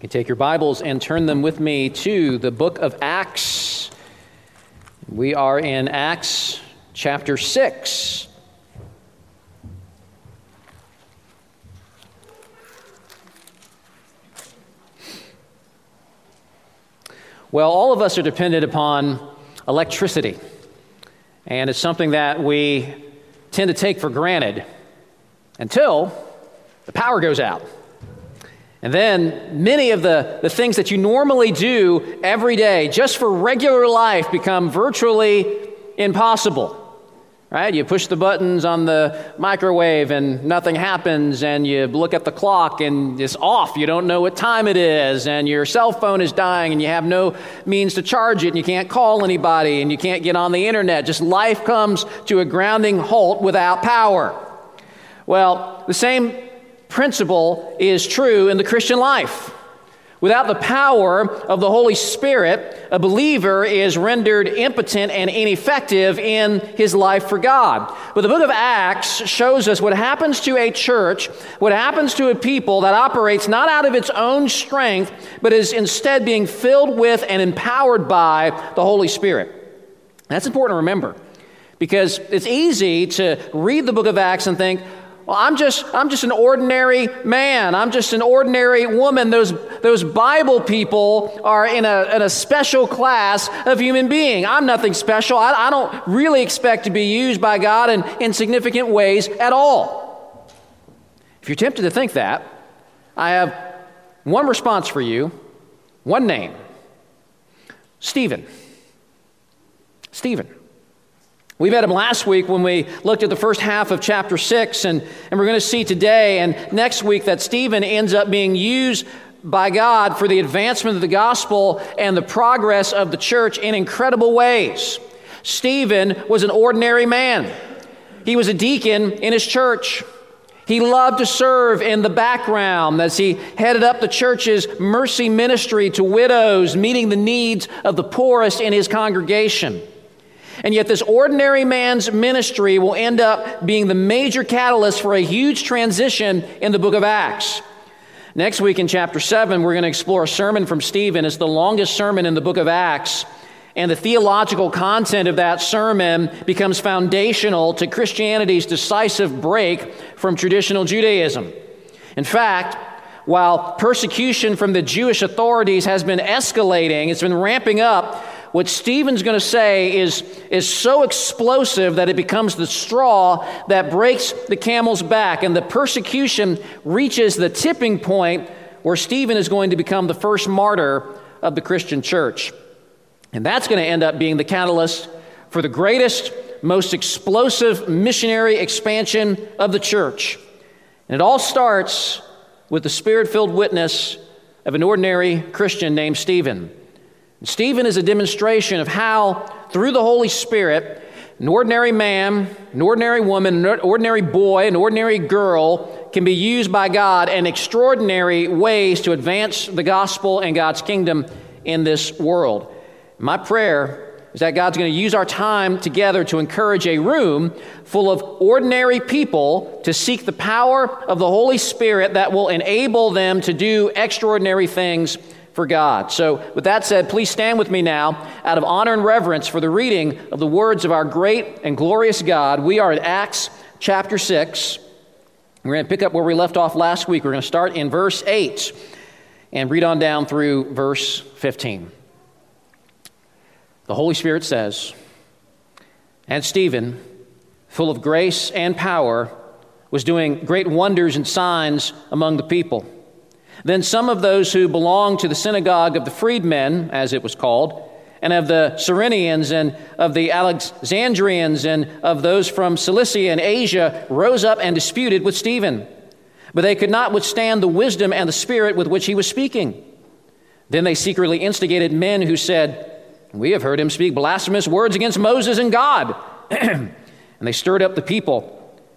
You can take your Bibles and turn them with me to the book of Acts. We are in Acts chapter 6. Well, all of us are dependent upon electricity, and it's something that we tend to take for granted until the power goes out. And then many of the, the things that you normally do every day just for regular life become virtually impossible. Right? You push the buttons on the microwave and nothing happens, and you look at the clock and it's off. You don't know what time it is, and your cell phone is dying, and you have no means to charge it, and you can't call anybody, and you can't get on the internet. Just life comes to a grounding halt without power. Well, the same principle is true in the Christian life. Without the power of the Holy Spirit, a believer is rendered impotent and ineffective in his life for God. But the book of Acts shows us what happens to a church, what happens to a people that operates not out of its own strength, but is instead being filled with and empowered by the Holy Spirit. That's important to remember because it's easy to read the book of Acts and think, well, I'm just, I'm just an ordinary man. I'm just an ordinary woman. Those, those Bible people are in a, in a special class of human being. I'm nothing special. I, I don't really expect to be used by God in, in significant ways at all. If you're tempted to think that, I have one response for you, one name Stephen. Stephen. We met him last week when we looked at the first half of chapter 6, and, and we're going to see today and next week that Stephen ends up being used by God for the advancement of the gospel and the progress of the church in incredible ways. Stephen was an ordinary man, he was a deacon in his church. He loved to serve in the background as he headed up the church's mercy ministry to widows, meeting the needs of the poorest in his congregation. And yet, this ordinary man's ministry will end up being the major catalyst for a huge transition in the book of Acts. Next week in chapter 7, we're going to explore a sermon from Stephen. It's the longest sermon in the book of Acts. And the theological content of that sermon becomes foundational to Christianity's decisive break from traditional Judaism. In fact, while persecution from the Jewish authorities has been escalating, it's been ramping up, what Stephen's going to say is, is so explosive that it becomes the straw that breaks the camel's back, and the persecution reaches the tipping point where Stephen is going to become the first martyr of the Christian church. And that's going to end up being the catalyst for the greatest, most explosive missionary expansion of the church. And it all starts with the spirit filled witness of an ordinary Christian named Stephen. Stephen is a demonstration of how, through the Holy Spirit, an ordinary man, an ordinary woman, an ordinary boy, an ordinary girl can be used by God in extraordinary ways to advance the gospel and God's kingdom in this world. My prayer is that God's going to use our time together to encourage a room full of ordinary people to seek the power of the Holy Spirit that will enable them to do extraordinary things for God. So, with that said, please stand with me now out of honor and reverence for the reading of the words of our great and glorious God. We are at Acts chapter 6. We're going to pick up where we left off last week. We're going to start in verse 8 and read on down through verse 15. The Holy Spirit says, And Stephen, full of grace and power, was doing great wonders and signs among the people. Then some of those who belonged to the synagogue of the freedmen, as it was called, and of the Cyrenians and of the Alexandrians and of those from Cilicia and Asia rose up and disputed with Stephen. But they could not withstand the wisdom and the spirit with which he was speaking. Then they secretly instigated men who said, We have heard him speak blasphemous words against Moses and God. and they stirred up the people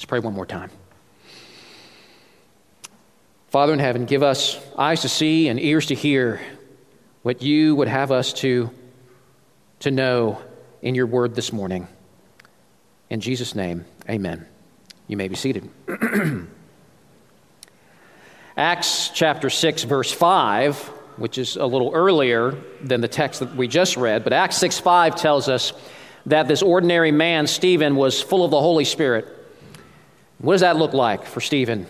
Let's pray one more time. Father in heaven, give us eyes to see and ears to hear what you would have us to, to know in your word this morning. In Jesus' name, amen. You may be seated. Acts chapter 6, verse 5, which is a little earlier than the text that we just read, but Acts 6 5 tells us that this ordinary man, Stephen, was full of the Holy Spirit. What does that look like for Stephen?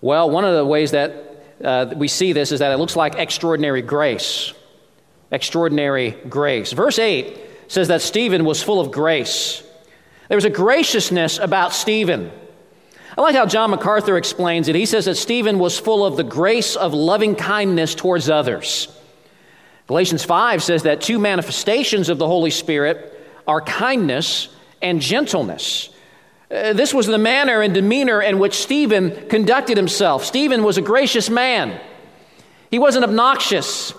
Well, one of the ways that uh, we see this is that it looks like extraordinary grace. Extraordinary grace. Verse 8 says that Stephen was full of grace. There was a graciousness about Stephen. I like how John MacArthur explains it. He says that Stephen was full of the grace of loving kindness towards others. Galatians 5 says that two manifestations of the Holy Spirit are kindness and gentleness. Uh, this was the manner and demeanor in which Stephen conducted himself. Stephen was a gracious man. He wasn't obnoxious.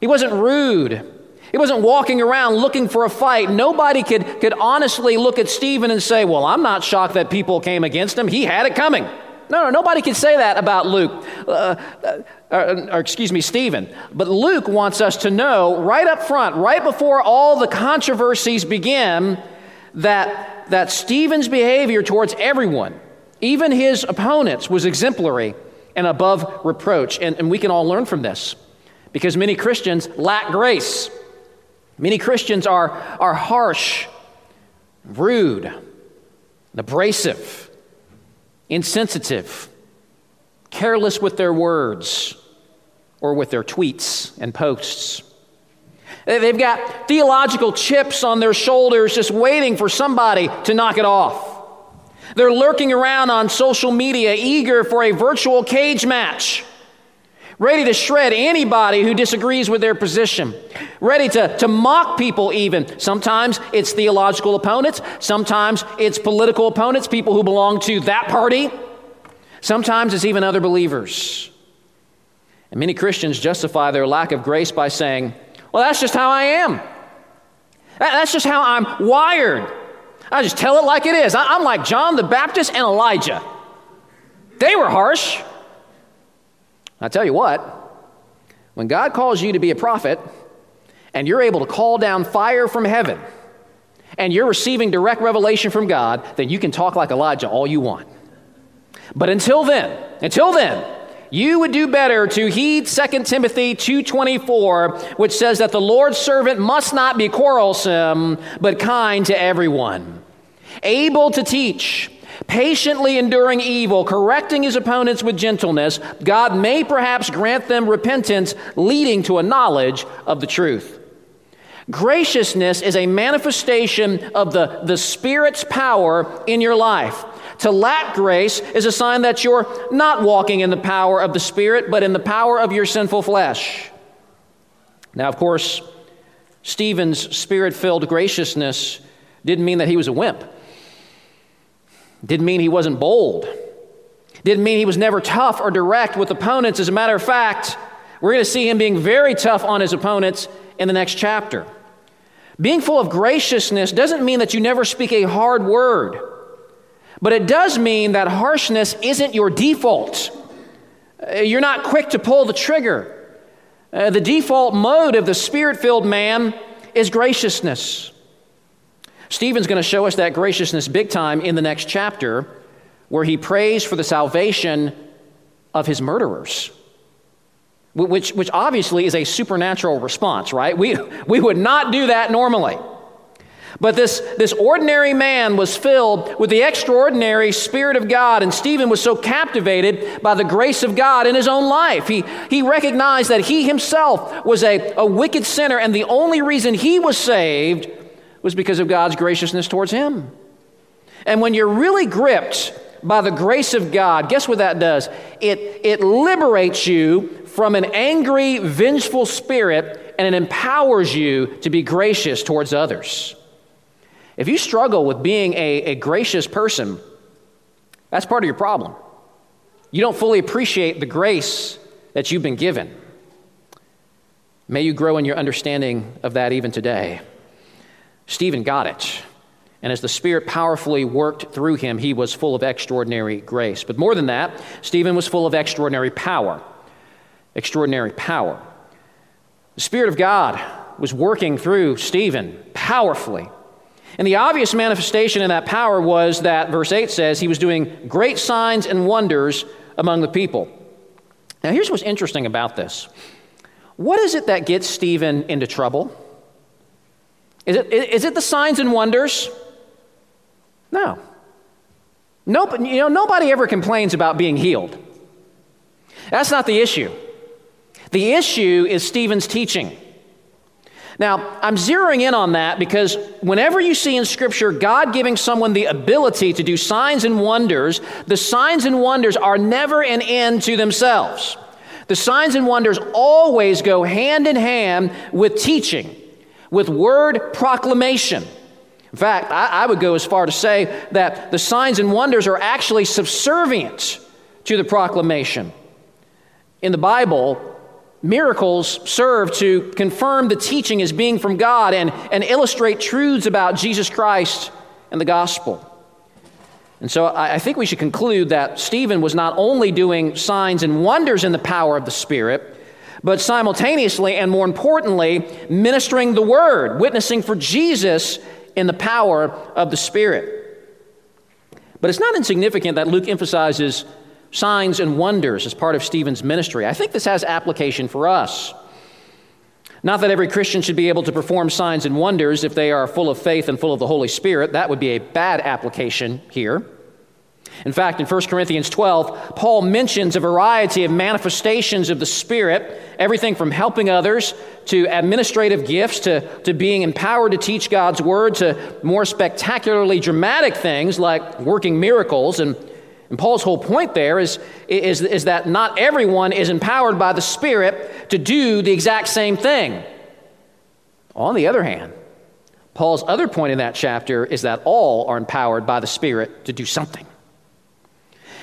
He wasn't rude. He wasn't walking around looking for a fight. Nobody could, could honestly look at Stephen and say, Well, I'm not shocked that people came against him. He had it coming. No, no, nobody could say that about Luke, uh, uh, or, or, excuse me, Stephen. But Luke wants us to know right up front, right before all the controversies begin, that that Stephen's behavior towards everyone, even his opponents, was exemplary and above reproach. And, and we can all learn from this because many Christians lack grace. Many Christians are, are harsh, rude, abrasive, insensitive, careless with their words or with their tweets and posts. They've got theological chips on their shoulders just waiting for somebody to knock it off. They're lurking around on social media, eager for a virtual cage match, ready to shred anybody who disagrees with their position, ready to, to mock people, even. Sometimes it's theological opponents, sometimes it's political opponents, people who belong to that party, sometimes it's even other believers. And many Christians justify their lack of grace by saying, well, that's just how I am. That's just how I'm wired. I just tell it like it is. I'm like John the Baptist and Elijah. They were harsh. I tell you what, when God calls you to be a prophet and you're able to call down fire from heaven and you're receiving direct revelation from God, then you can talk like Elijah all you want. But until then, until then, you would do better to heed 2 Timothy 2:24 which says that the Lord's servant must not be quarrelsome but kind to everyone able to teach patiently enduring evil correcting his opponents with gentleness God may perhaps grant them repentance leading to a knowledge of the truth Graciousness is a manifestation of the, the Spirit's power in your life. To lack grace is a sign that you're not walking in the power of the Spirit, but in the power of your sinful flesh. Now, of course, Stephen's spirit filled graciousness didn't mean that he was a wimp, didn't mean he wasn't bold, didn't mean he was never tough or direct with opponents. As a matter of fact, we're going to see him being very tough on his opponents in the next chapter. Being full of graciousness doesn't mean that you never speak a hard word. But it does mean that harshness isn't your default. Uh, you're not quick to pull the trigger. Uh, the default mode of the spirit filled man is graciousness. Stephen's going to show us that graciousness big time in the next chapter, where he prays for the salvation of his murderers, which, which obviously is a supernatural response, right? We, we would not do that normally. But this, this ordinary man was filled with the extraordinary Spirit of God, and Stephen was so captivated by the grace of God in his own life. He, he recognized that he himself was a, a wicked sinner, and the only reason he was saved was because of God's graciousness towards him. And when you're really gripped by the grace of God, guess what that does? It, it liberates you from an angry, vengeful spirit, and it empowers you to be gracious towards others. If you struggle with being a, a gracious person, that's part of your problem. You don't fully appreciate the grace that you've been given. May you grow in your understanding of that even today. Stephen got it. And as the Spirit powerfully worked through him, he was full of extraordinary grace. But more than that, Stephen was full of extraordinary power. Extraordinary power. The Spirit of God was working through Stephen powerfully. And the obvious manifestation in that power was that, verse 8 says, he was doing great signs and wonders among the people. Now, here's what's interesting about this. What is it that gets Stephen into trouble? Is it, is it the signs and wonders? No. Nope, you know, nobody ever complains about being healed. That's not the issue. The issue is Stephen's teaching. Now, I'm zeroing in on that because whenever you see in Scripture God giving someone the ability to do signs and wonders, the signs and wonders are never an end to themselves. The signs and wonders always go hand in hand with teaching, with word proclamation. In fact, I, I, would go as far to say that the signs and wonders are actually subservient to the proclamation. In the Bible, miracles serve to confirm the teaching as being from God and, and illustrate truths about Jesus Christ and the gospel. And so I, I think we should conclude that Stephen was not only doing signs and wonders in the power of the Spirit, but simultaneously and more importantly, ministering the word, witnessing for Jesus in the power of the Spirit. But it's not insignificant that Luke emphasizes signs and wonders as part of Stephen's ministry. I think this has application for us. Not that every Christian should be able to perform signs and wonders if they are full of faith and full of the Holy Spirit. That would be a bad application here. In fact, in 1 Corinthians 12, Paul mentions a variety of manifestations of the Spirit, everything from helping others to administrative gifts to, to being empowered to teach God's Word to more spectacularly dramatic things like working miracles. And, and Paul's whole point there is, is, is that not everyone is empowered by the Spirit to do the exact same thing. On the other hand, Paul's other point in that chapter is that all are empowered by the Spirit to do something.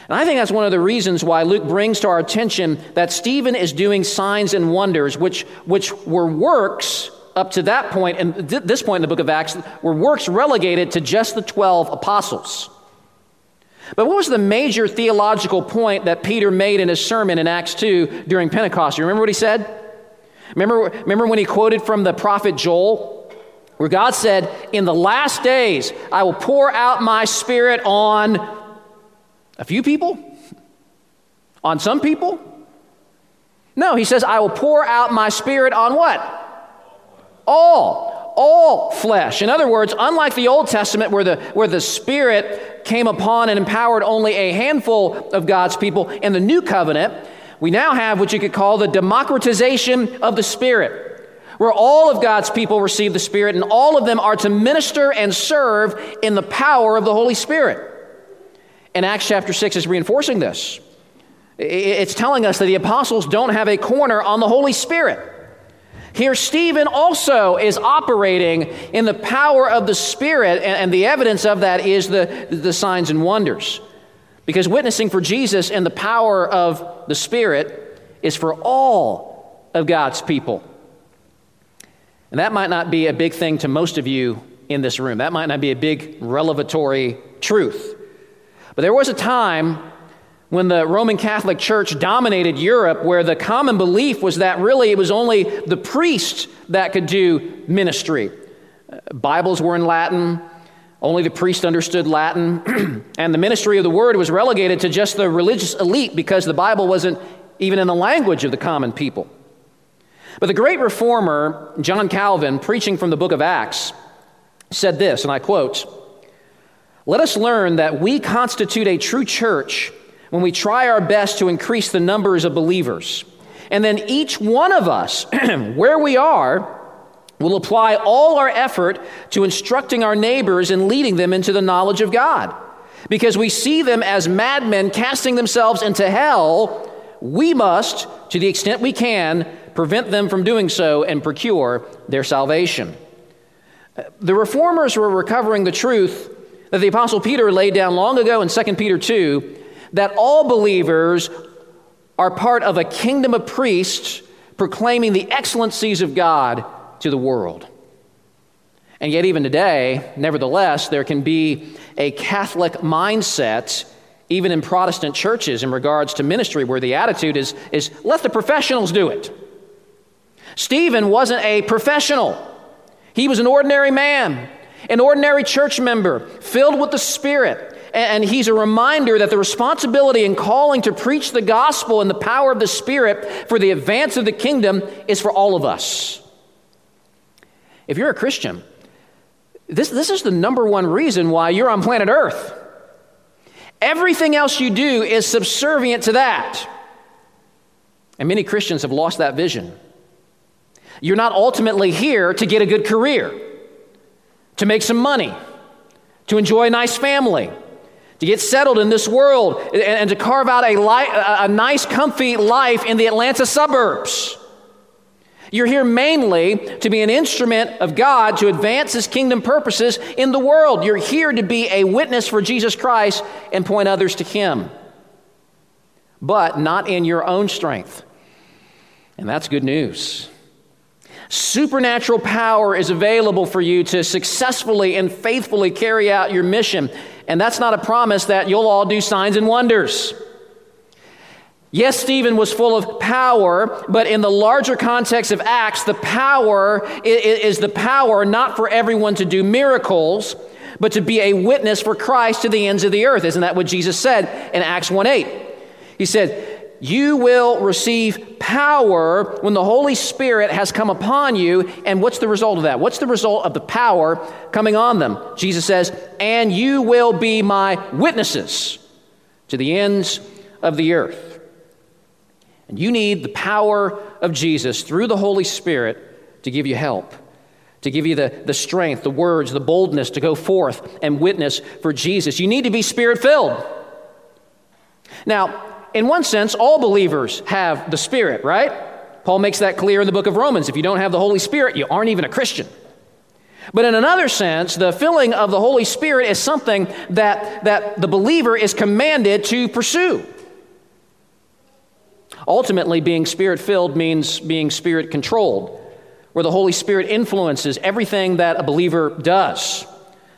And I think that's one of the reasons why Luke brings to our attention that Stephen is doing signs and wonders, which, which were works up to that point, and th- this point in the book of Acts, were works relegated to just the 12 apostles. But what was the major theological point that Peter made in his sermon in Acts 2 during Pentecost? You remember what he said? Remember, remember when he quoted from the prophet Joel? Where God said, In the last days, I will pour out my spirit on a few people? On some people? No, he says, I will pour out my spirit on what? All. All flesh. In other words, unlike the Old Testament where the, where the Spirit came upon and empowered only a handful of God's people, in the New Covenant, we now have what you could call the democratization of the Spirit, where all of God's people receive the Spirit and all of them are to minister and serve in the power of the Holy Spirit. And Acts chapter 6 is reinforcing this. It's telling us that the apostles don't have a corner on the Holy Spirit. Here, Stephen also is operating in the power of the Spirit, and the evidence of that is the, the signs and wonders. Because witnessing for Jesus in the power of the Spirit is for all of God's people. And that might not be a big thing to most of you in this room. That might not be a big revelatory truth. But there was a time when the Roman Catholic Church dominated Europe where the common belief was that really it was only the priest that could do ministry. Uh, Bibles were in Latin, only the priest understood Latin, and the ministry of the word was relegated to just the religious elite because the Bible wasn't even in the language of the common people. But the great reformer, John Calvin, preaching from the book of Acts, said this, and I quote, let us learn that we constitute a true church when we try our best to increase the numbers of believers. And then each one of us, where we are, will apply all our effort to instructing our neighbors and leading them into the knowledge of God. Because we see them as madmen casting themselves into hell, we must, to the extent we can, prevent them from doing so and procure their salvation. The reformers were recovering the truth that the Apostle Peter laid down long ago in 2 Peter 2 that all believers are part of a kingdom of priests proclaiming the excellencies of God to the world. And yet, even today, nevertheless, there can be a Catholic mindset, even in Protestant churches, in regards to ministry, where the attitude is, is let the professionals do it. Stephen wasn't a professional, he was an ordinary man, an ordinary church member, filled with the Spirit. And he's a reminder that the responsibility and calling to preach the gospel and the power of the Spirit for the advance of the kingdom is for all of us. If you're a Christian, this, this is the number one reason why you're on planet Earth. Everything else you do is subservient to that. And many Christians have lost that vision. You're not ultimately here to get a good career, to make some money, to enjoy a nice family, to get settled in this world, and, and to carve out a, li- a nice, comfy life in the Atlanta suburbs. You're here mainly to be an instrument of God to advance His kingdom purposes in the world. You're here to be a witness for Jesus Christ and point others to Him, but not in your own strength. And that's good news. Supernatural power is available for you to successfully and faithfully carry out your mission. And that's not a promise that you'll all do signs and wonders. Yes, Stephen was full of power, but in the larger context of Acts, the power is the power not for everyone to do miracles, but to be a witness for Christ to the ends of the earth. Isn't that what Jesus said in Acts 1 8? He said, you will receive power when the Holy Spirit has come upon you. And what's the result of that? What's the result of the power coming on them? Jesus says, And you will be my witnesses to the ends of the earth. And you need the power of Jesus through the Holy Spirit to give you help, to give you the, the strength, the words, the boldness to go forth and witness for Jesus. You need to be spirit filled. Now, in one sense, all believers have the Spirit, right? Paul makes that clear in the book of Romans. If you don't have the Holy Spirit, you aren't even a Christian. But in another sense, the filling of the Holy Spirit is something that, that the believer is commanded to pursue. Ultimately, being spirit filled means being spirit controlled, where the Holy Spirit influences everything that a believer does.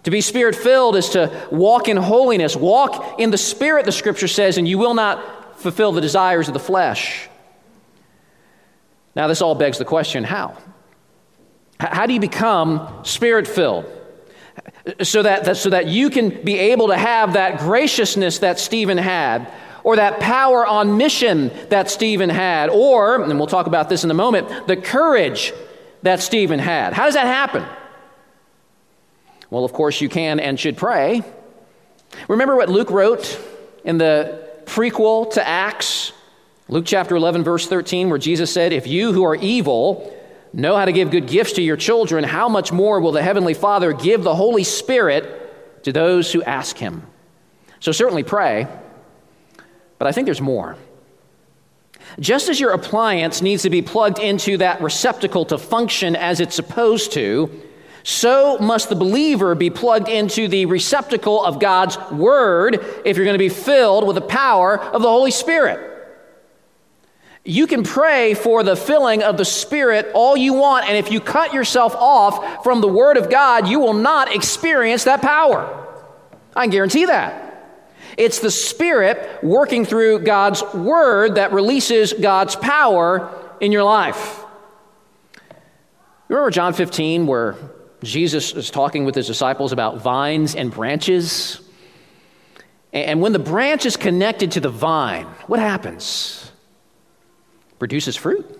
To be spirit filled is to walk in holiness, walk in the Spirit, the scripture says, and you will not fulfill the desires of the flesh. Now, this all begs the question how? How do you become spirit filled? So that, so that you can be able to have that graciousness that Stephen had, or that power on mission that Stephen had, or, and we'll talk about this in a moment, the courage that Stephen had. How does that happen? Well, of course, you can and should pray. Remember what Luke wrote in the prequel to Acts, Luke chapter 11, verse 13, where Jesus said, If you who are evil know how to give good gifts to your children, how much more will the Heavenly Father give the Holy Spirit to those who ask Him? So certainly pray, but I think there's more. Just as your appliance needs to be plugged into that receptacle to function as it's supposed to, so must the believer be plugged into the receptacle of God's Word if you're going to be filled with the power of the Holy Spirit. You can pray for the filling of the Spirit all you want, and if you cut yourself off from the Word of God, you will not experience that power. I can guarantee that. It's the Spirit working through God's Word that releases God's power in your life. Remember John 15, where Jesus is talking with his disciples about vines and branches. And when the branch is connected to the vine, what happens? Produces fruit.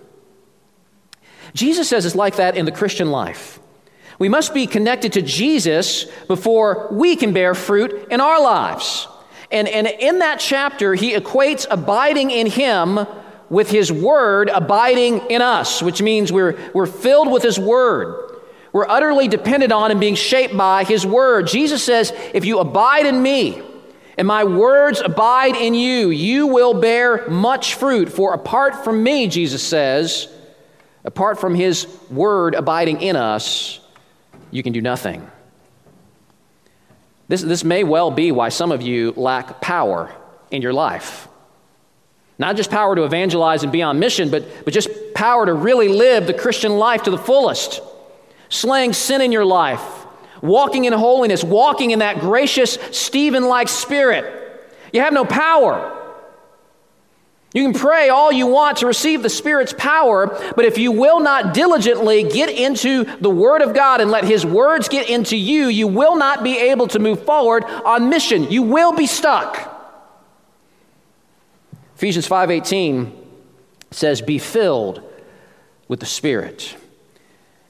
Jesus says it's like that in the Christian life. We must be connected to Jesus before we can bear fruit in our lives. And, and in that chapter, he equates abiding in him with his word abiding in us, which means we're, we're filled with his word. We're utterly dependent on and being shaped by His Word. Jesus says, If you abide in me and my words abide in you, you will bear much fruit. For apart from me, Jesus says, apart from His Word abiding in us, you can do nothing. This, this may well be why some of you lack power in your life. Not just power to evangelize and be on mission, but, but just power to really live the Christian life to the fullest. Slaying sin in your life, walking in holiness, walking in that gracious Stephen like spirit. You have no power. You can pray all you want to receive the Spirit's power, but if you will not diligently get into the Word of God and let His words get into you, you will not be able to move forward on mission. You will be stuck. Ephesians 5:18 says, "Be filled with the Spirit."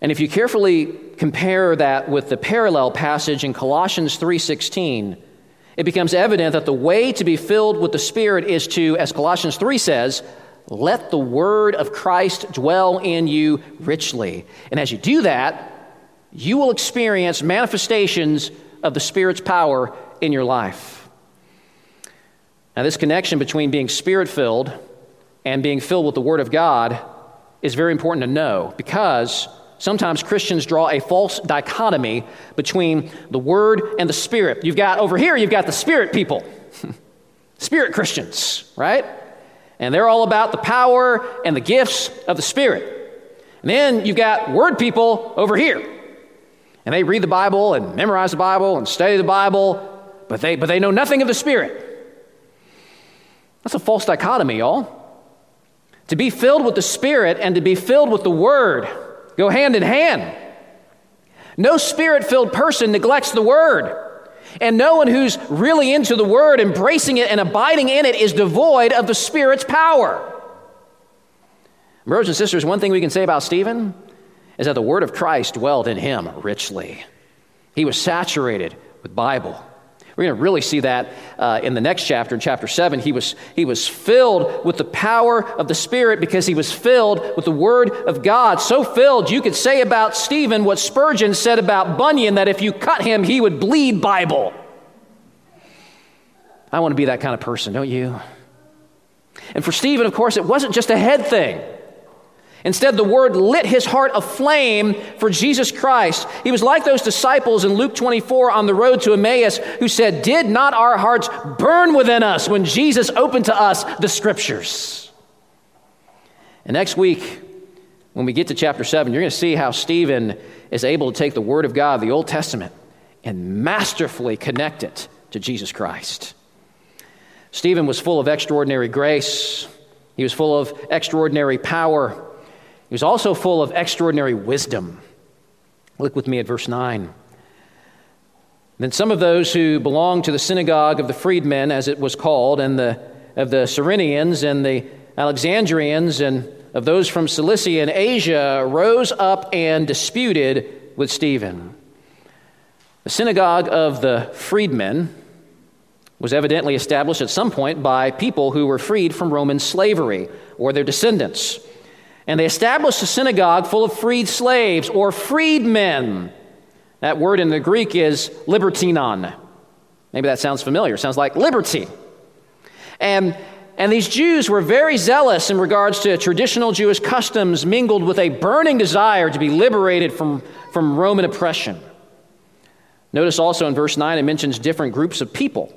And if you carefully compare that with the parallel passage in Colossians 3:16, it becomes evident that the way to be filled with the Spirit is to, as Colossians 3 says, let the word of Christ dwell in you richly. And as you do that, you will experience manifestations of the Spirit's power in your life. Now, this connection between being spirit filled and being filled with the Word of God is very important to know because sometimes Christians draw a false dichotomy between the Word and the Spirit. You've got over here, you've got the Spirit people, Spirit Christians, right? And they're all about the power and the gifts of the Spirit. And then you've got Word people over here. And they read the Bible and memorize the Bible and study the Bible, but they, but they know nothing of the Spirit. That's a false dichotomy, y'all. To be filled with the Spirit and to be filled with the Word go hand in hand. No spirit filled person neglects the Word. And no one who's really into the Word, embracing it, and abiding in it is devoid of the Spirit's power. Brothers and sisters, one thing we can say about Stephen is that the Word of Christ dwelled in him richly. He was saturated with Bible. We're going to really see that uh, in the next chapter, in chapter 7. He was, he was filled with the power of the Spirit because he was filled with the Word of God. So filled, you could say about Stephen what Spurgeon said about Bunyan that if you cut him, he would bleed Bible. I want to be that kind of person, don't you? And for Stephen, of course, it wasn't just a head thing. Instead, the word lit his heart aflame for Jesus Christ. He was like those disciples in Luke 24 on the road to Emmaus who said, Did not our hearts burn within us when Jesus opened to us the scriptures? And next week, when we get to chapter 7, you're going to see how Stephen is able to take the Word of God, the Old Testament, and masterfully connect it to Jesus Christ. Stephen was full of extraordinary grace, he was full of extraordinary power. He was also full of extraordinary wisdom. Look with me at verse 9. Then some of those who belonged to the synagogue of the freedmen, as it was called, and the, of the Cyrenians and the Alexandrians and of those from Cilicia and Asia rose up and disputed with Stephen. The synagogue of the freedmen was evidently established at some point by people who were freed from Roman slavery or their descendants. And they established a synagogue full of freed slaves or freedmen. That word in the Greek is libertinon. Maybe that sounds familiar. Sounds like liberty. And, and these Jews were very zealous in regards to traditional Jewish customs, mingled with a burning desire to be liberated from, from Roman oppression. Notice also in verse 9 it mentions different groups of people.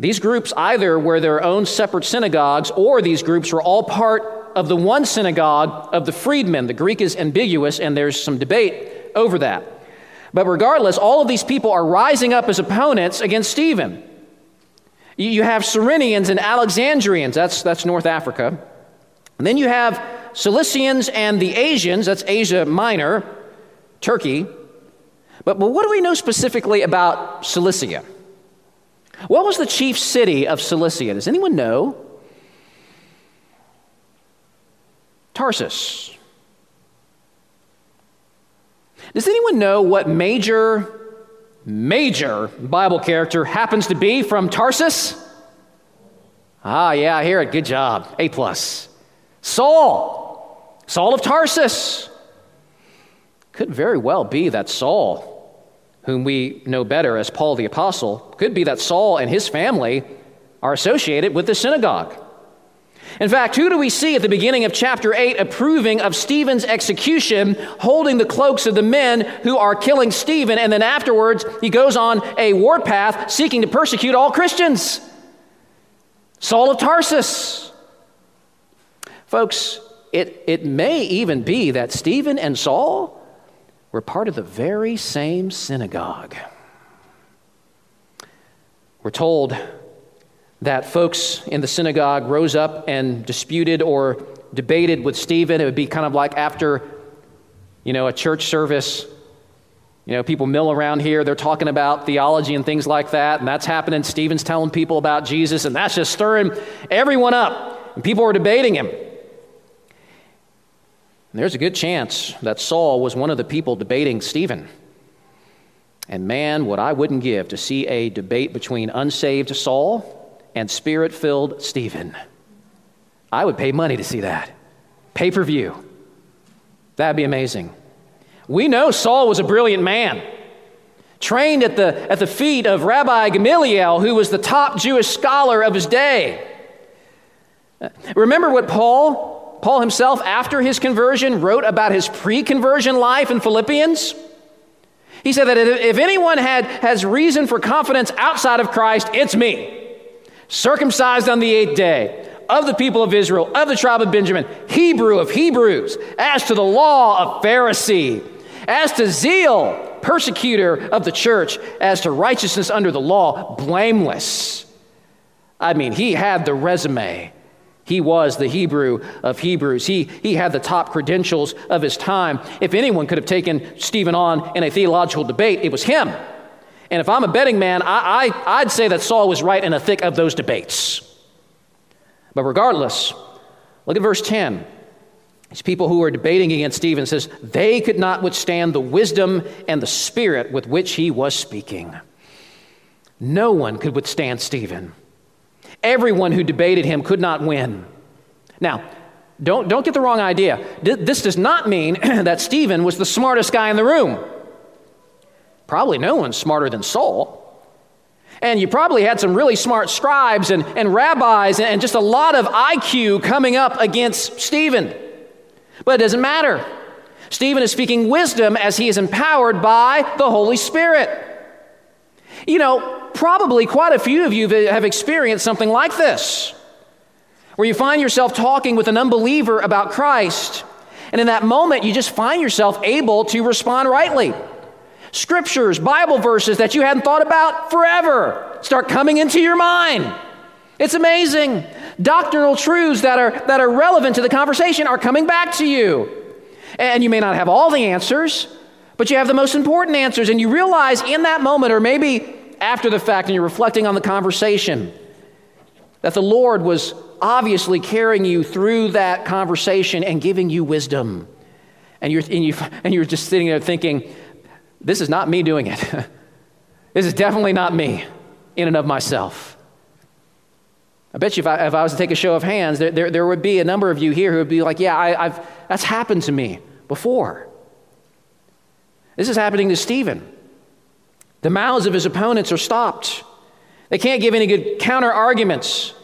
These groups either were their own separate synagogues or these groups were all part of the one synagogue of the freedmen. The Greek is ambiguous, and there's some debate over that. But regardless, all of these people are rising up as opponents against Stephen. You have Cyrenians and Alexandrians, that's, that's North Africa. And then you have Cilicians and the Asians, that's Asia Minor, Turkey. But, but what do we know specifically about Cilicia? What was the chief city of Cilicia? Does anyone know? Tarsus. Does anyone know what major, major Bible character happens to be from Tarsus? Ah, yeah, I hear it. Good job. A plus. Saul. Saul of Tarsus. Could very well be that Saul, whom we know better as Paul the Apostle, could be that Saul and his family are associated with the synagogue. In fact, who do we see at the beginning of chapter 8 approving of Stephen's execution, holding the cloaks of the men who are killing Stephen, and then afterwards he goes on a warpath seeking to persecute all Christians? Saul of Tarsus. Folks, it, it may even be that Stephen and Saul were part of the very same synagogue. We're told that folks in the synagogue rose up and disputed or debated with Stephen. It would be kind of like after, you know, a church service. You know, people mill around here, they're talking about theology and things like that, and that's happening. Stephen's telling people about Jesus, and that's just stirring everyone up. And people are debating him. And there's a good chance that Saul was one of the people debating Stephen. And man, what I wouldn't give to see a debate between unsaved Saul and spirit filled Stephen. I would pay money to see that. Pay per view. That'd be amazing. We know Saul was a brilliant man, trained at the, at the feet of Rabbi Gamaliel, who was the top Jewish scholar of his day. Remember what Paul, Paul himself, after his conversion, wrote about his pre conversion life in Philippians? He said that if anyone had, has reason for confidence outside of Christ, it's me. Circumcised on the eighth day, of the people of Israel, of the tribe of Benjamin, Hebrew of Hebrews, as to the law of Pharisee, as to zeal, persecutor of the church, as to righteousness under the law, blameless. I mean, he had the resume he was the Hebrew of Hebrews. He, he had the top credentials of his time. If anyone could have taken Stephen on in a theological debate, it was him. And if I'm a betting man, I, I, I'd say that Saul was right in the thick of those debates. But regardless, look at verse 10. These people who are debating against Stephen says they could not withstand the wisdom and the spirit with which he was speaking. No one could withstand Stephen. Everyone who debated him could not win. Now, don't, don't get the wrong idea. This does not mean that Stephen was the smartest guy in the room. Probably no one's smarter than Saul. And you probably had some really smart scribes and, and rabbis and just a lot of IQ coming up against Stephen. But it doesn't matter. Stephen is speaking wisdom as he is empowered by the Holy Spirit. You know, probably quite a few of you have experienced something like this, where you find yourself talking with an unbeliever about Christ, and in that moment, you just find yourself able to respond rightly. Scriptures, Bible verses that you hadn't thought about forever start coming into your mind. It's amazing. Doctrinal truths that are, that are relevant to the conversation are coming back to you. And you may not have all the answers, but you have the most important answers. And you realize in that moment, or maybe after the fact and you're reflecting on the conversation, that the Lord was obviously carrying you through that conversation and giving you wisdom. And you're, and, you, and you're just sitting there thinking, this is not me doing it. this is definitely not me in and of myself. I bet you if I, if I was to take a show of hands, there, there, there, would be a number of you here who would be like, yeah, I, I've, that's happened to me before. This is happening to Stephen. The mouths of his opponents are stopped. They can't give any good counter arguments.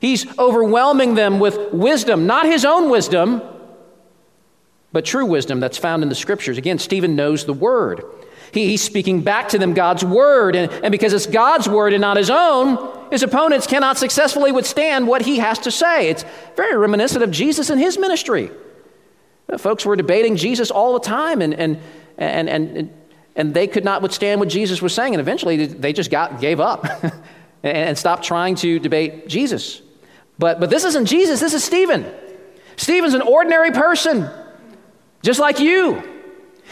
He's overwhelming them with wisdom, not his own wisdom, but true wisdom that's found in the scriptures. Again, Stephen knows the word. He, he's speaking back to them God's word. And, and because it's God's word and not his own, his opponents cannot successfully withstand what he has to say. It's very reminiscent of Jesus and his ministry. Folks were debating Jesus all the time, and, and, and, and and they could not withstand what Jesus was saying. And eventually they just got, gave up and stopped trying to debate Jesus. But, but this isn't Jesus, this is Stephen. Stephen's an ordinary person, just like you.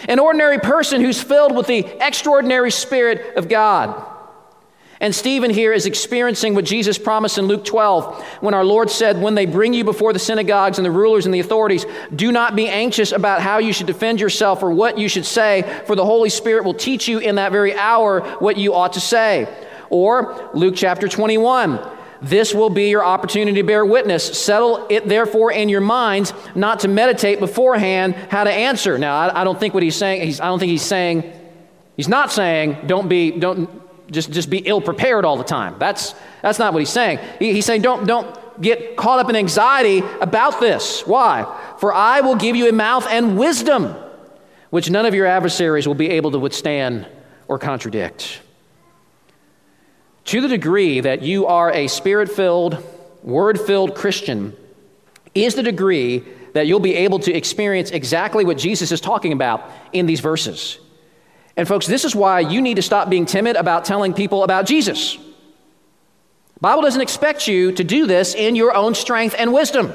An ordinary person who's filled with the extraordinary Spirit of God. And Stephen here is experiencing what Jesus promised in Luke 12 when our Lord said, When they bring you before the synagogues and the rulers and the authorities, do not be anxious about how you should defend yourself or what you should say, for the Holy Spirit will teach you in that very hour what you ought to say. Or Luke chapter 21. This will be your opportunity to bear witness. Settle it therefore in your minds, not to meditate beforehand how to answer. Now, I, I don't think what he's saying, he's, I don't think he's saying, he's not saying, don't be, don't, just, just be ill prepared all the time. That's, that's not what he's saying. He, he's saying, don't, don't get caught up in anxiety about this. Why? For I will give you a mouth and wisdom, which none of your adversaries will be able to withstand or contradict. To the degree that you are a spirit filled, word filled Christian, is the degree that you'll be able to experience exactly what Jesus is talking about in these verses. And, folks, this is why you need to stop being timid about telling people about Jesus. Bible doesn't expect you to do this in your own strength and wisdom.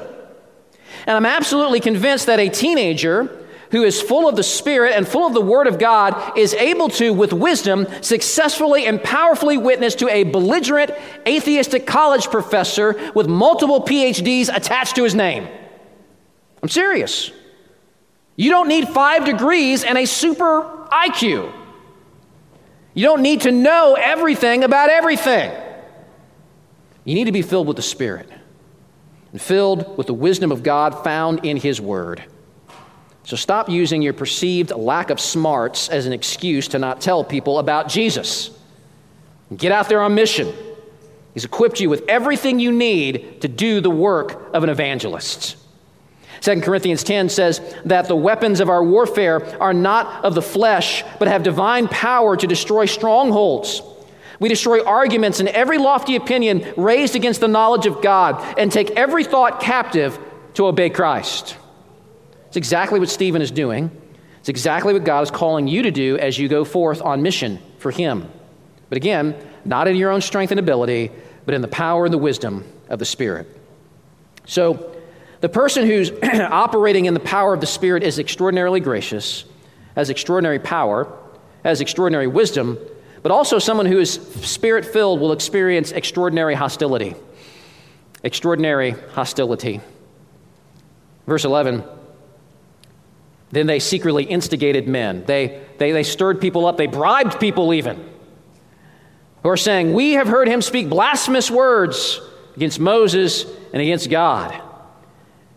And I'm absolutely convinced that a teenager who is full of the Spirit and full of the Word of God is able to, with wisdom, successfully and powerfully witness to a belligerent atheistic college professor with multiple PhDs attached to his name. I'm serious. You don't need five degrees and a super IQ. You don't need to know everything about everything. You need to be filled with the Spirit and filled with the wisdom of God found in His Word. So stop using your perceived lack of smarts as an excuse to not tell people about Jesus. Get out there on mission. He's equipped you with everything you need to do the work of an evangelist. 2 Corinthians 10 says that the weapons of our warfare are not of the flesh, but have divine power to destroy strongholds. We destroy arguments and every lofty opinion raised against the knowledge of God and take every thought captive to obey Christ. It's exactly what Stephen is doing. It's exactly what God is calling you to do as you go forth on mission for Him. But again, not in your own strength and ability, but in the power and the wisdom of the Spirit. So, the person who's operating in the power of the Spirit is extraordinarily gracious, has extraordinary power, has extraordinary wisdom, but also someone who is spirit filled will experience extraordinary hostility. Extraordinary hostility. Verse 11 Then they secretly instigated men. They, they, they stirred people up, they bribed people even, who are saying, We have heard him speak blasphemous words against Moses and against God.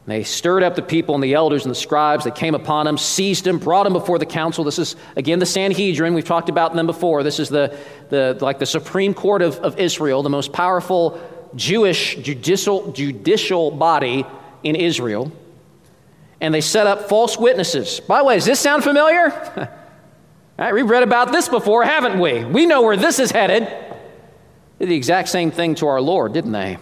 They stirred up the people and the elders and the scribes. that came upon him, seized him, brought him before the council. This is, again, the Sanhedrin. We've talked about them before. This is the, the, like the Supreme Court of, of Israel, the most powerful Jewish judicial, judicial body in Israel. And they set up false witnesses. By the way, does this sound familiar? right, we've read about this before, haven't we? We know where this is headed. They did the exact same thing to our Lord, didn't they?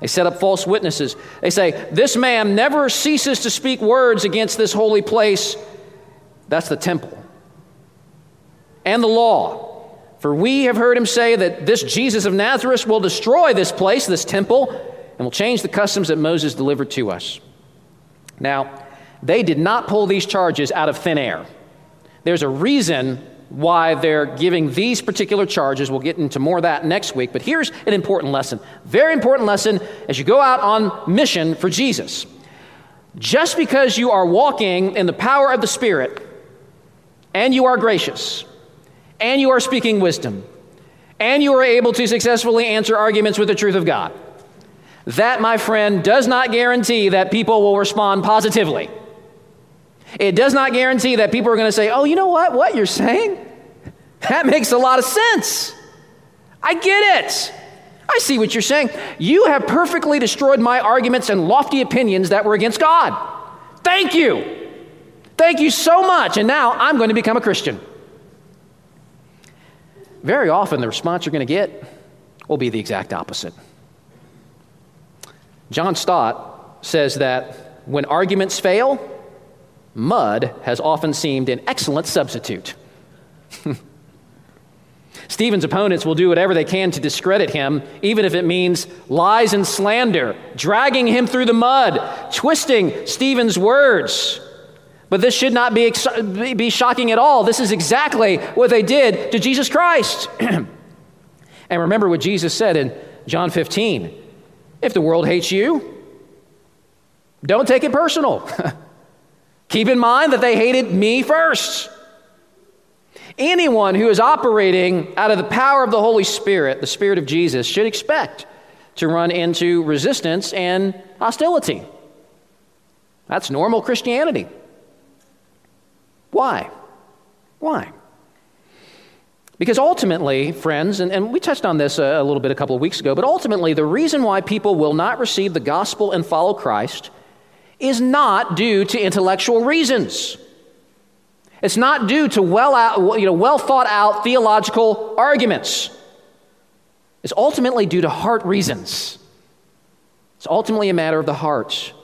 They set up false witnesses. They say, This man never ceases to speak words against this holy place. That's the temple. And the law. For we have heard him say that this Jesus of Nazareth will destroy this place, this temple, and will change the customs that Moses delivered to us. Now, they did not pull these charges out of thin air. There's a reason why they're giving these particular charges. We'll get into more of that next week. But here's an important lesson very important lesson as you go out on mission for Jesus. Just because you are walking in the power of the Spirit, and you are gracious, and you are speaking wisdom, and you are able to successfully answer arguments with the truth of God, that, my friend, does not guarantee that people will respond positively. It does not guarantee that people are going to say, oh, you know what? What you're saying? That makes a lot of sense. I get it. I see what you're saying. You have perfectly destroyed my arguments and lofty opinions that were against God. Thank you. Thank you so much. And now I'm going to become a Christian. Very often, the response you're going to get will be the exact opposite. John Stott says that when arguments fail, mud has often seemed an excellent substitute. Stephen's opponents will do whatever they can to discredit him, even if it means lies and slander, dragging him through the mud, twisting Stephen's words. But this should not be, ex- be shocking at all. This is exactly what they did to Jesus Christ. and remember what Jesus said in John 15 if the world hates you, don't take it personal. Keep in mind that they hated me first. Anyone who is operating out of the power of the Holy Spirit, the Spirit of Jesus, should expect to run into resistance and hostility. That's normal Christianity. Why? Why? Because ultimately, friends, and, and we touched on this a, a little bit a couple of weeks ago, but ultimately, the reason why people will not receive the gospel and follow Christ is not due to intellectual reasons. It's not due to well, out, you know, well thought out theological arguments. It's ultimately due to heart reasons. It's ultimately a matter of the heart.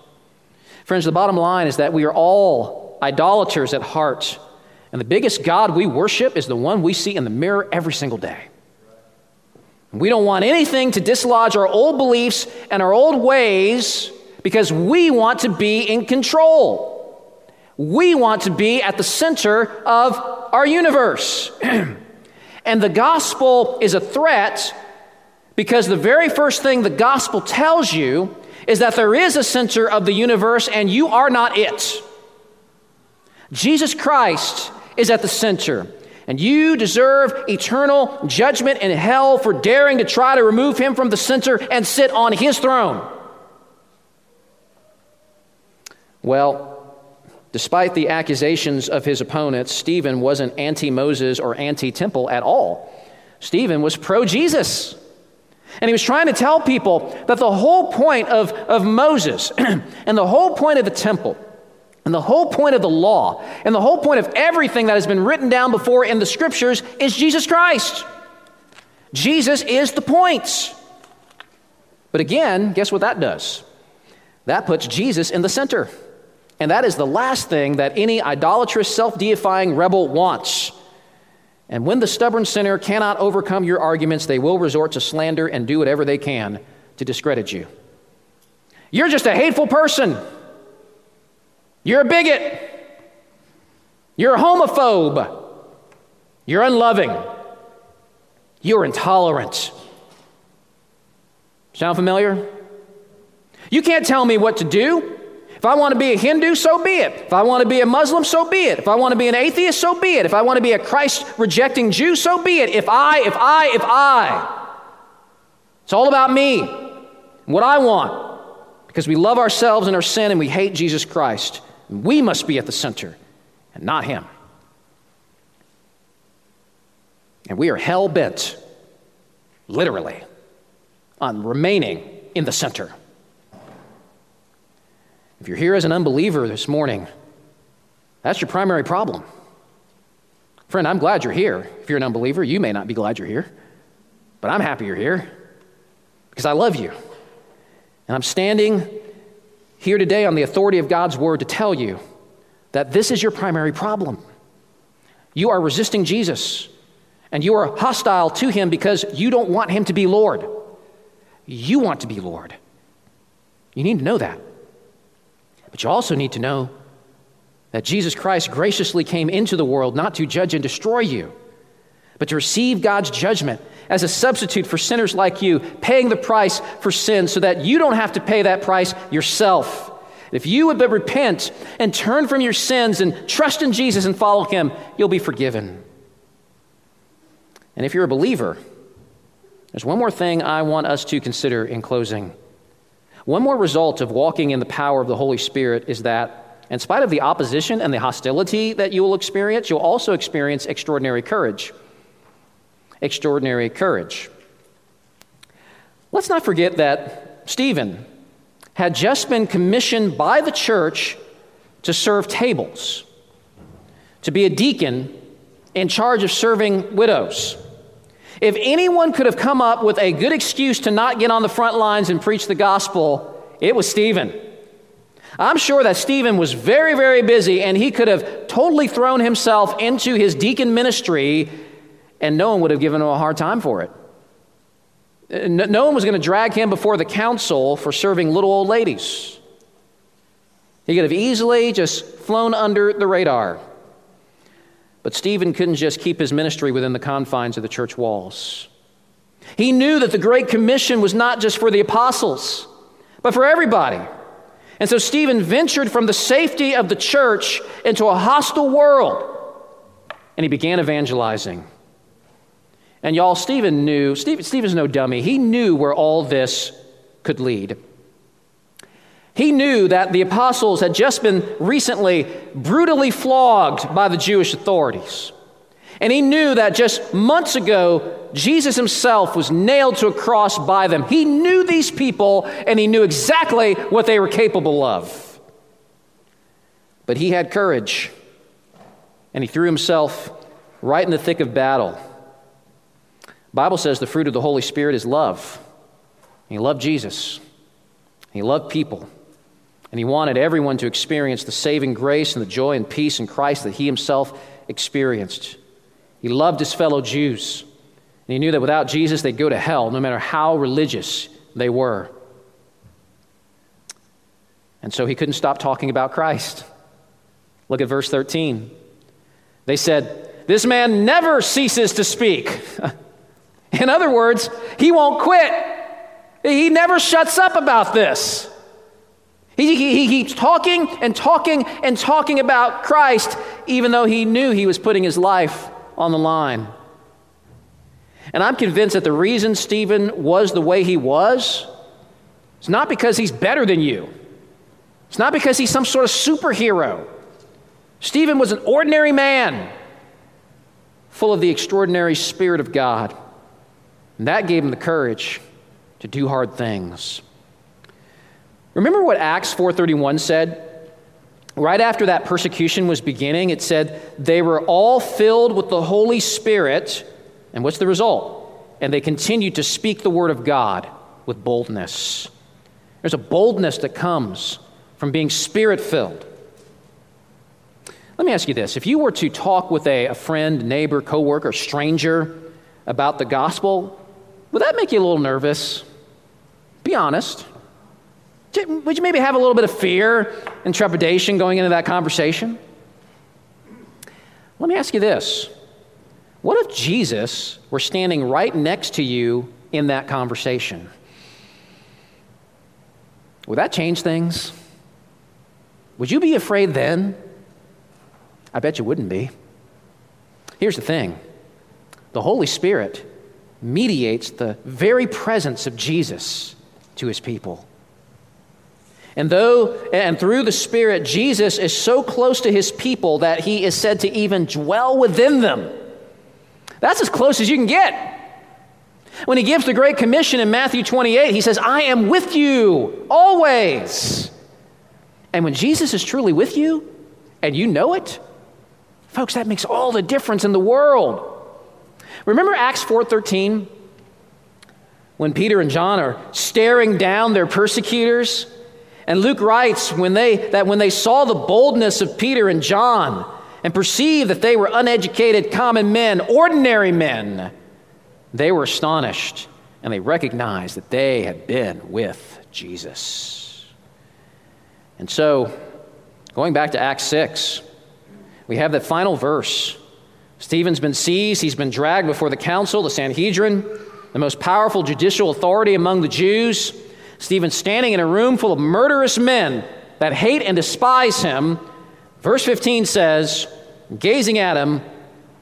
Friends, the bottom line is that we are all idolaters at heart. And the biggest God we worship is the one we see in the mirror every single day. We don't want anything to dislodge our old beliefs and our old ways because we want to be in control. We want to be at the center of our universe. and the gospel is a threat because the very first thing the gospel tells you is that there is a center of the universe and you are not it. Jesus Christ is at the center. And you deserve eternal judgment in hell for daring to try to remove him from the center and sit on his throne. Well, despite the accusations of his opponents, Stephen wasn't anti Moses or anti temple at all. Stephen was pro Jesus. And he was trying to tell people that the whole point of, of Moses and the whole point of the temple and the whole point of the law and the whole point of everything that has been written down before in the scriptures is Jesus Christ. Jesus is the point. But again, guess what that does? That puts Jesus in the center. And that is the last thing that any idolatrous, self deifying rebel wants. And when the stubborn sinner cannot overcome your arguments, they will resort to slander and do whatever they can to discredit you. You're just a hateful person. You're a bigot. You're a homophobe. You're unloving. You're intolerant. Sound familiar? You can't tell me what to do. If I want to be a Hindu, so be it. If I want to be a Muslim, so be it. If I want to be an atheist, so be it. If I want to be a Christ rejecting Jew, so be it. If I, if I, if I. It's all about me, what I want. Because we love ourselves and our sin and we hate Jesus Christ. We must be at the center and not him. And we are hell bent, literally, on remaining in the center. If you're here as an unbeliever this morning, that's your primary problem. Friend, I'm glad you're here. If you're an unbeliever, you may not be glad you're here, but I'm happy you're here because I love you. And I'm standing here today on the authority of God's word to tell you that this is your primary problem. You are resisting Jesus, and you are hostile to him because you don't want him to be Lord. You want to be Lord. You need to know that. But you also need to know that Jesus Christ graciously came into the world not to judge and destroy you, but to receive God's judgment as a substitute for sinners like you, paying the price for sin so that you don't have to pay that price yourself. If you would but repent and turn from your sins and trust in Jesus and follow him, you'll be forgiven. And if you're a believer, there's one more thing I want us to consider in closing. One more result of walking in the power of the Holy Spirit is that, in spite of the opposition and the hostility that you will experience, you'll also experience extraordinary courage extraordinary courage. Let's not forget that Stephen had just been commissioned by the church to serve tables, to be a deacon in charge of serving widows. If anyone could have come up with a good excuse to not get on the front lines and preach the gospel, it was Stephen. I'm sure that Stephen was very, very busy and he could have totally thrown himself into his deacon ministry and no one would have given him a hard time for it. No one was going to drag him before the council for serving little old ladies. He could have easily just flown under the radar. But Stephen couldn't just keep his ministry within the confines of the church walls. He knew that the Great Commission was not just for the apostles, but for everybody. And so Stephen ventured from the safety of the church into a hostile world, and he began evangelizing. And y'all, Stephen knew, Stephen, Stephen's no dummy. He knew where all this could lead. He knew that the apostles had just been recently brutally flogged by the Jewish authorities. And he knew that just months ago, Jesus himself was nailed to a cross by them. He knew these people and he knew exactly what they were capable of. But he had courage and he threw himself right in the thick of battle. Bible says the fruit of the Holy Spirit is love. He loved Jesus. He loved people. And he wanted everyone to experience the saving grace and the joy and peace in Christ that he himself experienced. He loved his fellow Jews. And he knew that without Jesus, they'd go to hell, no matter how religious they were. And so he couldn't stop talking about Christ. Look at verse 13. They said, This man never ceases to speak. In other words, he won't quit. He never shuts up about this. He, he, he, keeps talking and talking and talking about Christ, even though he knew he was putting his life on the line. And I'm convinced that the reason Stephen was the way he was is not because he's better than you, it's not because he's some sort of superhero. Stephen was an ordinary man, full of the extraordinary Spirit of God. And that gave him the courage to do hard things. Remember what Acts 4:31 said? Right after that persecution was beginning, it said they were all filled with the Holy Spirit, and what's the result? And they continued to speak the word of God with boldness. There's a boldness that comes from being spirit filled. Let me ask you this if you were to talk with a, a friend, neighbor, coworker, stranger about the gospel, would that make you a little nervous? Be honest. Would you maybe have a little bit of fear and trepidation going into that conversation? Let me ask you this What if Jesus were standing right next to you in that conversation? Would that change things? Would you be afraid then? I bet you wouldn't be. Here's the thing the Holy Spirit mediates the very presence of Jesus to his people. And though and through the Spirit, Jesus is so close to his people that he is said to even dwell within them. That's as close as you can get. When he gives the Great Commission in Matthew 28, he says, I am with you always. And when Jesus is truly with you, and you know it, folks, that makes all the difference in the world. Remember Acts 4:13? When Peter and John are staring down their persecutors, and Luke writes when they, that when they saw the boldness of Peter and John and perceived that they were uneducated common men, ordinary men, they were astonished and they recognized that they had been with Jesus. And so, going back to Acts 6, we have that final verse. Stephen's been seized, he's been dragged before the council, the Sanhedrin, the most powerful judicial authority among the Jews. Stephen standing in a room full of murderous men that hate and despise him. Verse 15 says, Gazing at him,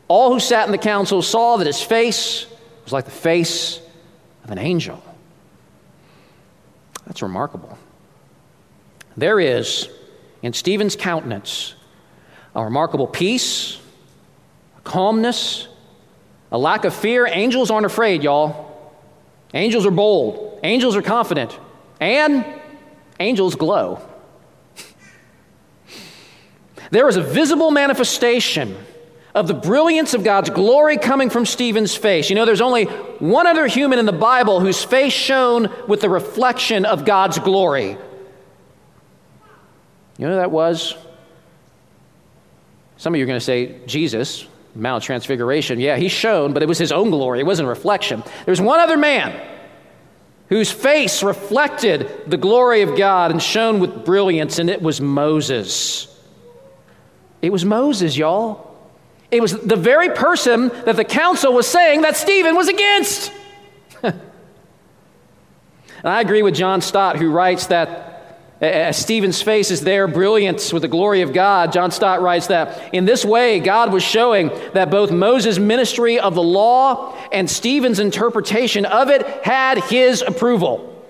all who sat in the council saw that his face was like the face of an angel. That's remarkable. There is in Stephen's countenance a remarkable peace, a calmness, a lack of fear. Angels aren't afraid, y'all. Angels are bold, angels are confident. And angels glow. There is a visible manifestation of the brilliance of God's glory coming from Stephen's face. You know, there's only one other human in the Bible whose face shone with the reflection of God's glory. You know who that was? Some of you are going to say, Jesus, Mount Transfiguration. Yeah, he shone, but it was his own glory. It wasn't a reflection. There's one other man whose face reflected the glory of God and shone with brilliance, and it was Moses. It was Moses, y'all. It was the very person that the council was saying that Stephen was against. and I agree with John Stott, who writes that as Stephen's face is there, brilliance with the glory of God, John Stott writes that in this way, God was showing that both Moses' ministry of the law and Stephen's interpretation of it had his approval.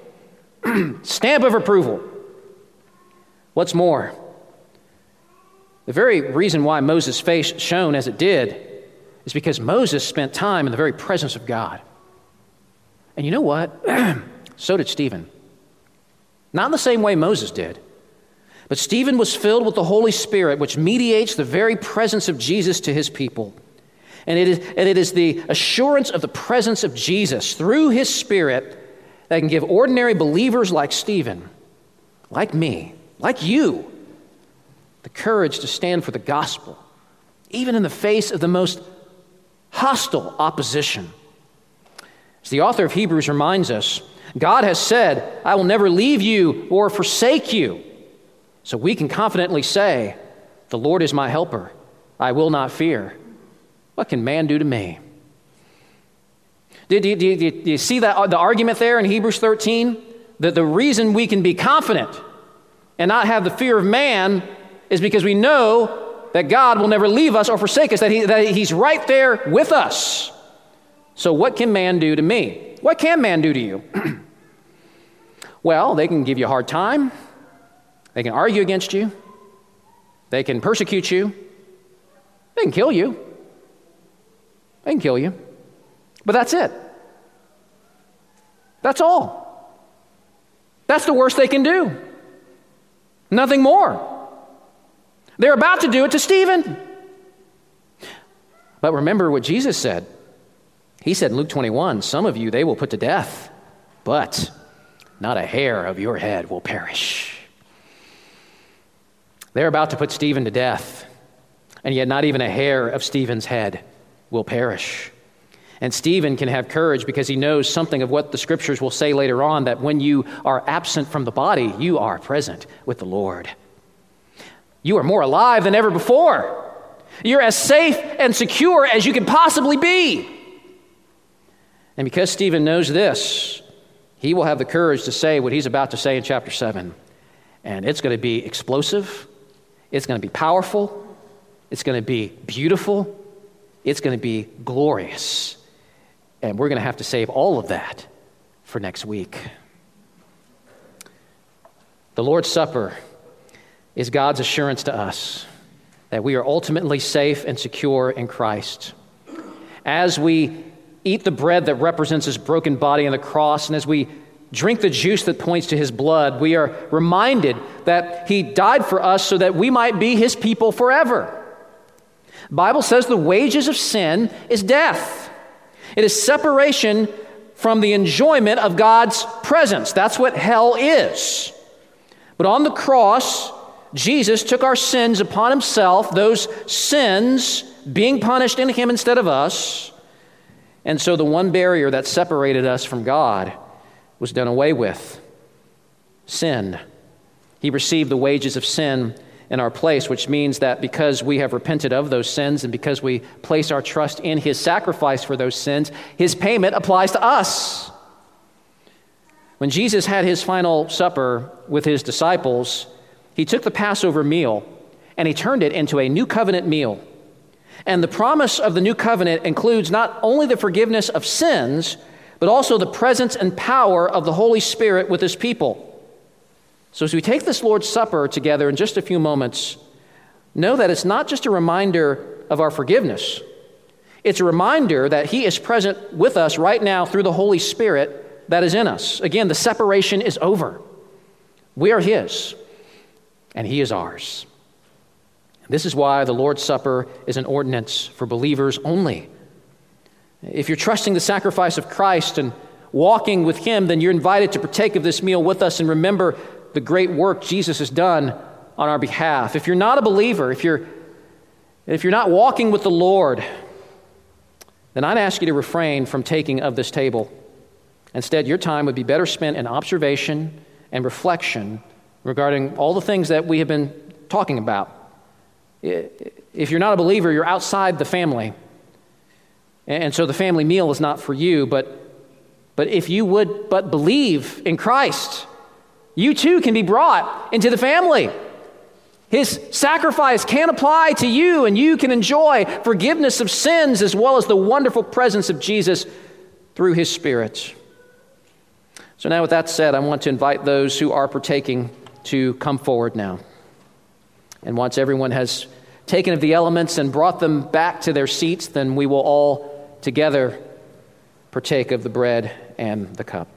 Stamp of approval. What's more, the very reason why Moses' face shone as it did is because Moses spent time in the very presence of God. And you know what? so did Stephen. Not in the same way Moses did. But Stephen was filled with the Holy Spirit, which mediates the very presence of Jesus to his people. And it, is, and it is the assurance of the presence of Jesus through his Spirit that can give ordinary believers like Stephen, like me, like you, the courage to stand for the gospel, even in the face of the most hostile opposition. As the author of Hebrews reminds us, God has said, I will never leave you or forsake you. So we can confidently say, The Lord is my helper. I will not fear. What can man do to me? Do, do, do, do you see that, uh, the argument there in Hebrews 13? That the reason we can be confident and not have the fear of man is because we know that God will never leave us or forsake us, that, he, that He's right there with us. So, what can man do to me? What can man do to you? well, they can give you a hard time, they can argue against you, they can persecute you, they can kill you. They can kill you. But that's it. That's all. That's the worst they can do. Nothing more. They're about to do it to Stephen. But remember what Jesus said. He said in Luke 21 Some of you they will put to death, but not a hair of your head will perish. They're about to put Stephen to death, and yet not even a hair of Stephen's head will perish. And Stephen can have courage because he knows something of what the scriptures will say later on that when you are absent from the body, you are present with the Lord. You are more alive than ever before. You're as safe and secure as you can possibly be. And because Stephen knows this, he will have the courage to say what he's about to say in chapter 7. And it's going to be explosive, it's going to be powerful, it's going to be beautiful, it's going to be glorious. And we're going to have to save all of that for next week. The Lord's Supper is God's assurance to us that we are ultimately safe and secure in Christ. As we eat the bread that represents his broken body on the cross, and as we drink the juice that points to his blood, we are reminded that he died for us so that we might be his people forever. The Bible says the wages of sin is death. It is separation from the enjoyment of God's presence. That's what hell is. But on the cross, Jesus took our sins upon himself, those sins being punished in him instead of us. And so the one barrier that separated us from God was done away with sin. He received the wages of sin in our place, which means that because we have repented of those sins and because we place our trust in His sacrifice for those sins, His payment applies to us. When Jesus had His final supper with His disciples, He took the Passover meal and He turned it into a new covenant meal. And the promise of the new covenant includes not only the forgiveness of sins, but also the presence and power of the Holy Spirit with His people. So, as we take this Lord's Supper together in just a few moments, know that it's not just a reminder of our forgiveness, it's a reminder that He is present with us right now through the Holy Spirit that is in us. Again, the separation is over. We are His, and He is ours. This is why the Lord's Supper is an ordinance for believers only. If you're trusting the sacrifice of Christ and walking with Him, then you're invited to partake of this meal with us and remember the great work Jesus has done on our behalf. If you're not a believer, if you're, if you're not walking with the Lord, then I'd ask you to refrain from taking of this table. Instead, your time would be better spent in observation and reflection regarding all the things that we have been talking about. If you're not a believer, you're outside the family. And so the family meal is not for you, but, but if you would but believe in Christ, you too can be brought into the family. His sacrifice can apply to you, and you can enjoy forgiveness of sins as well as the wonderful presence of Jesus through his Spirit. So, now with that said, I want to invite those who are partaking to come forward now. And once everyone has taken of the elements and brought them back to their seats, then we will all together partake of the bread and the cup.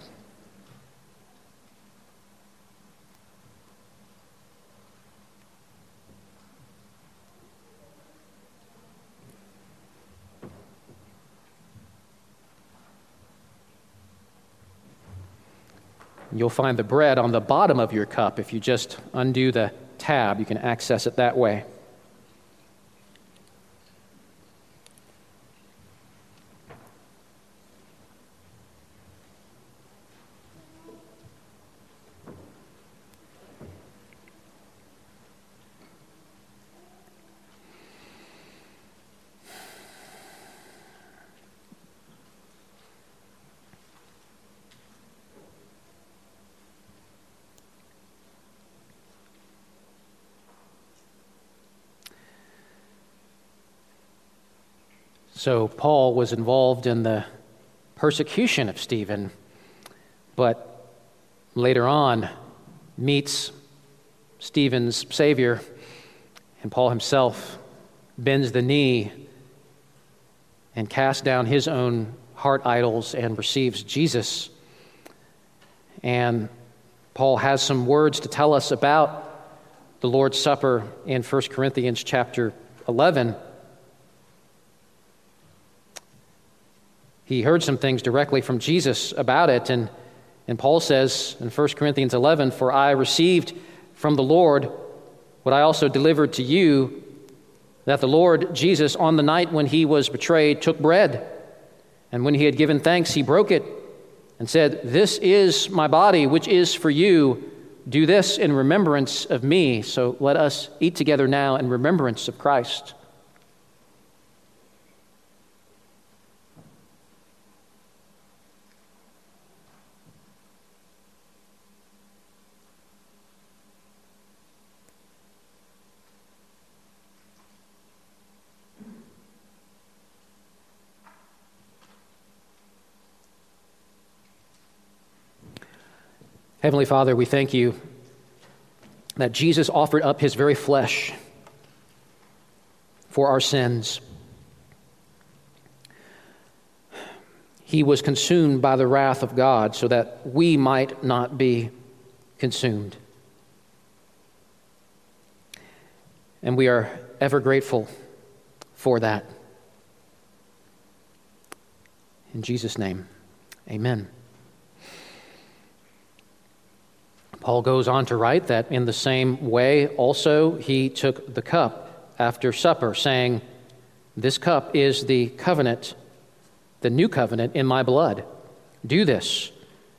You'll find the bread on the bottom of your cup. If you just undo the tab, you can access it that way. So, Paul was involved in the persecution of Stephen, but later on meets Stephen's Savior, and Paul himself bends the knee and casts down his own heart idols and receives Jesus. And Paul has some words to tell us about the Lord's Supper in 1 Corinthians chapter 11. He heard some things directly from Jesus about it. And, and Paul says in 1 Corinthians 11, For I received from the Lord what I also delivered to you, that the Lord Jesus, on the night when he was betrayed, took bread. And when he had given thanks, he broke it and said, This is my body, which is for you. Do this in remembrance of me. So let us eat together now in remembrance of Christ. Heavenly Father, we thank you that Jesus offered up his very flesh for our sins. He was consumed by the wrath of God so that we might not be consumed. And we are ever grateful for that. In Jesus' name, amen. Paul goes on to write that in the same way, also, he took the cup after supper, saying, This cup is the covenant, the new covenant in my blood. Do this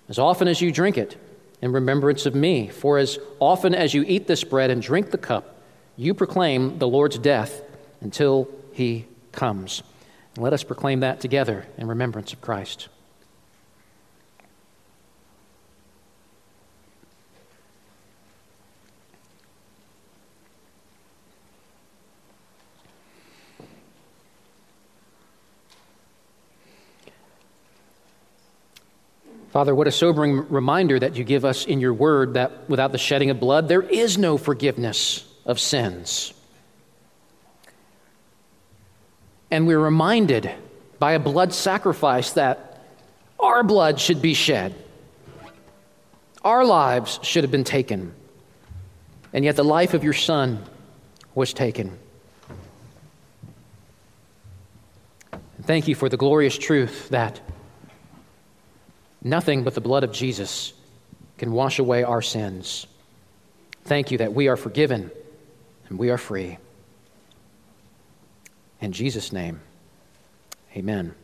as often as you drink it in remembrance of me. For as often as you eat this bread and drink the cup, you proclaim the Lord's death until he comes. And let us proclaim that together in remembrance of Christ. Father, what a sobering reminder that you give us in your word that without the shedding of blood, there is no forgiveness of sins. And we're reminded by a blood sacrifice that our blood should be shed, our lives should have been taken, and yet the life of your Son was taken. Thank you for the glorious truth that Nothing but the blood of Jesus can wash away our sins. Thank you that we are forgiven and we are free. In Jesus' name, amen.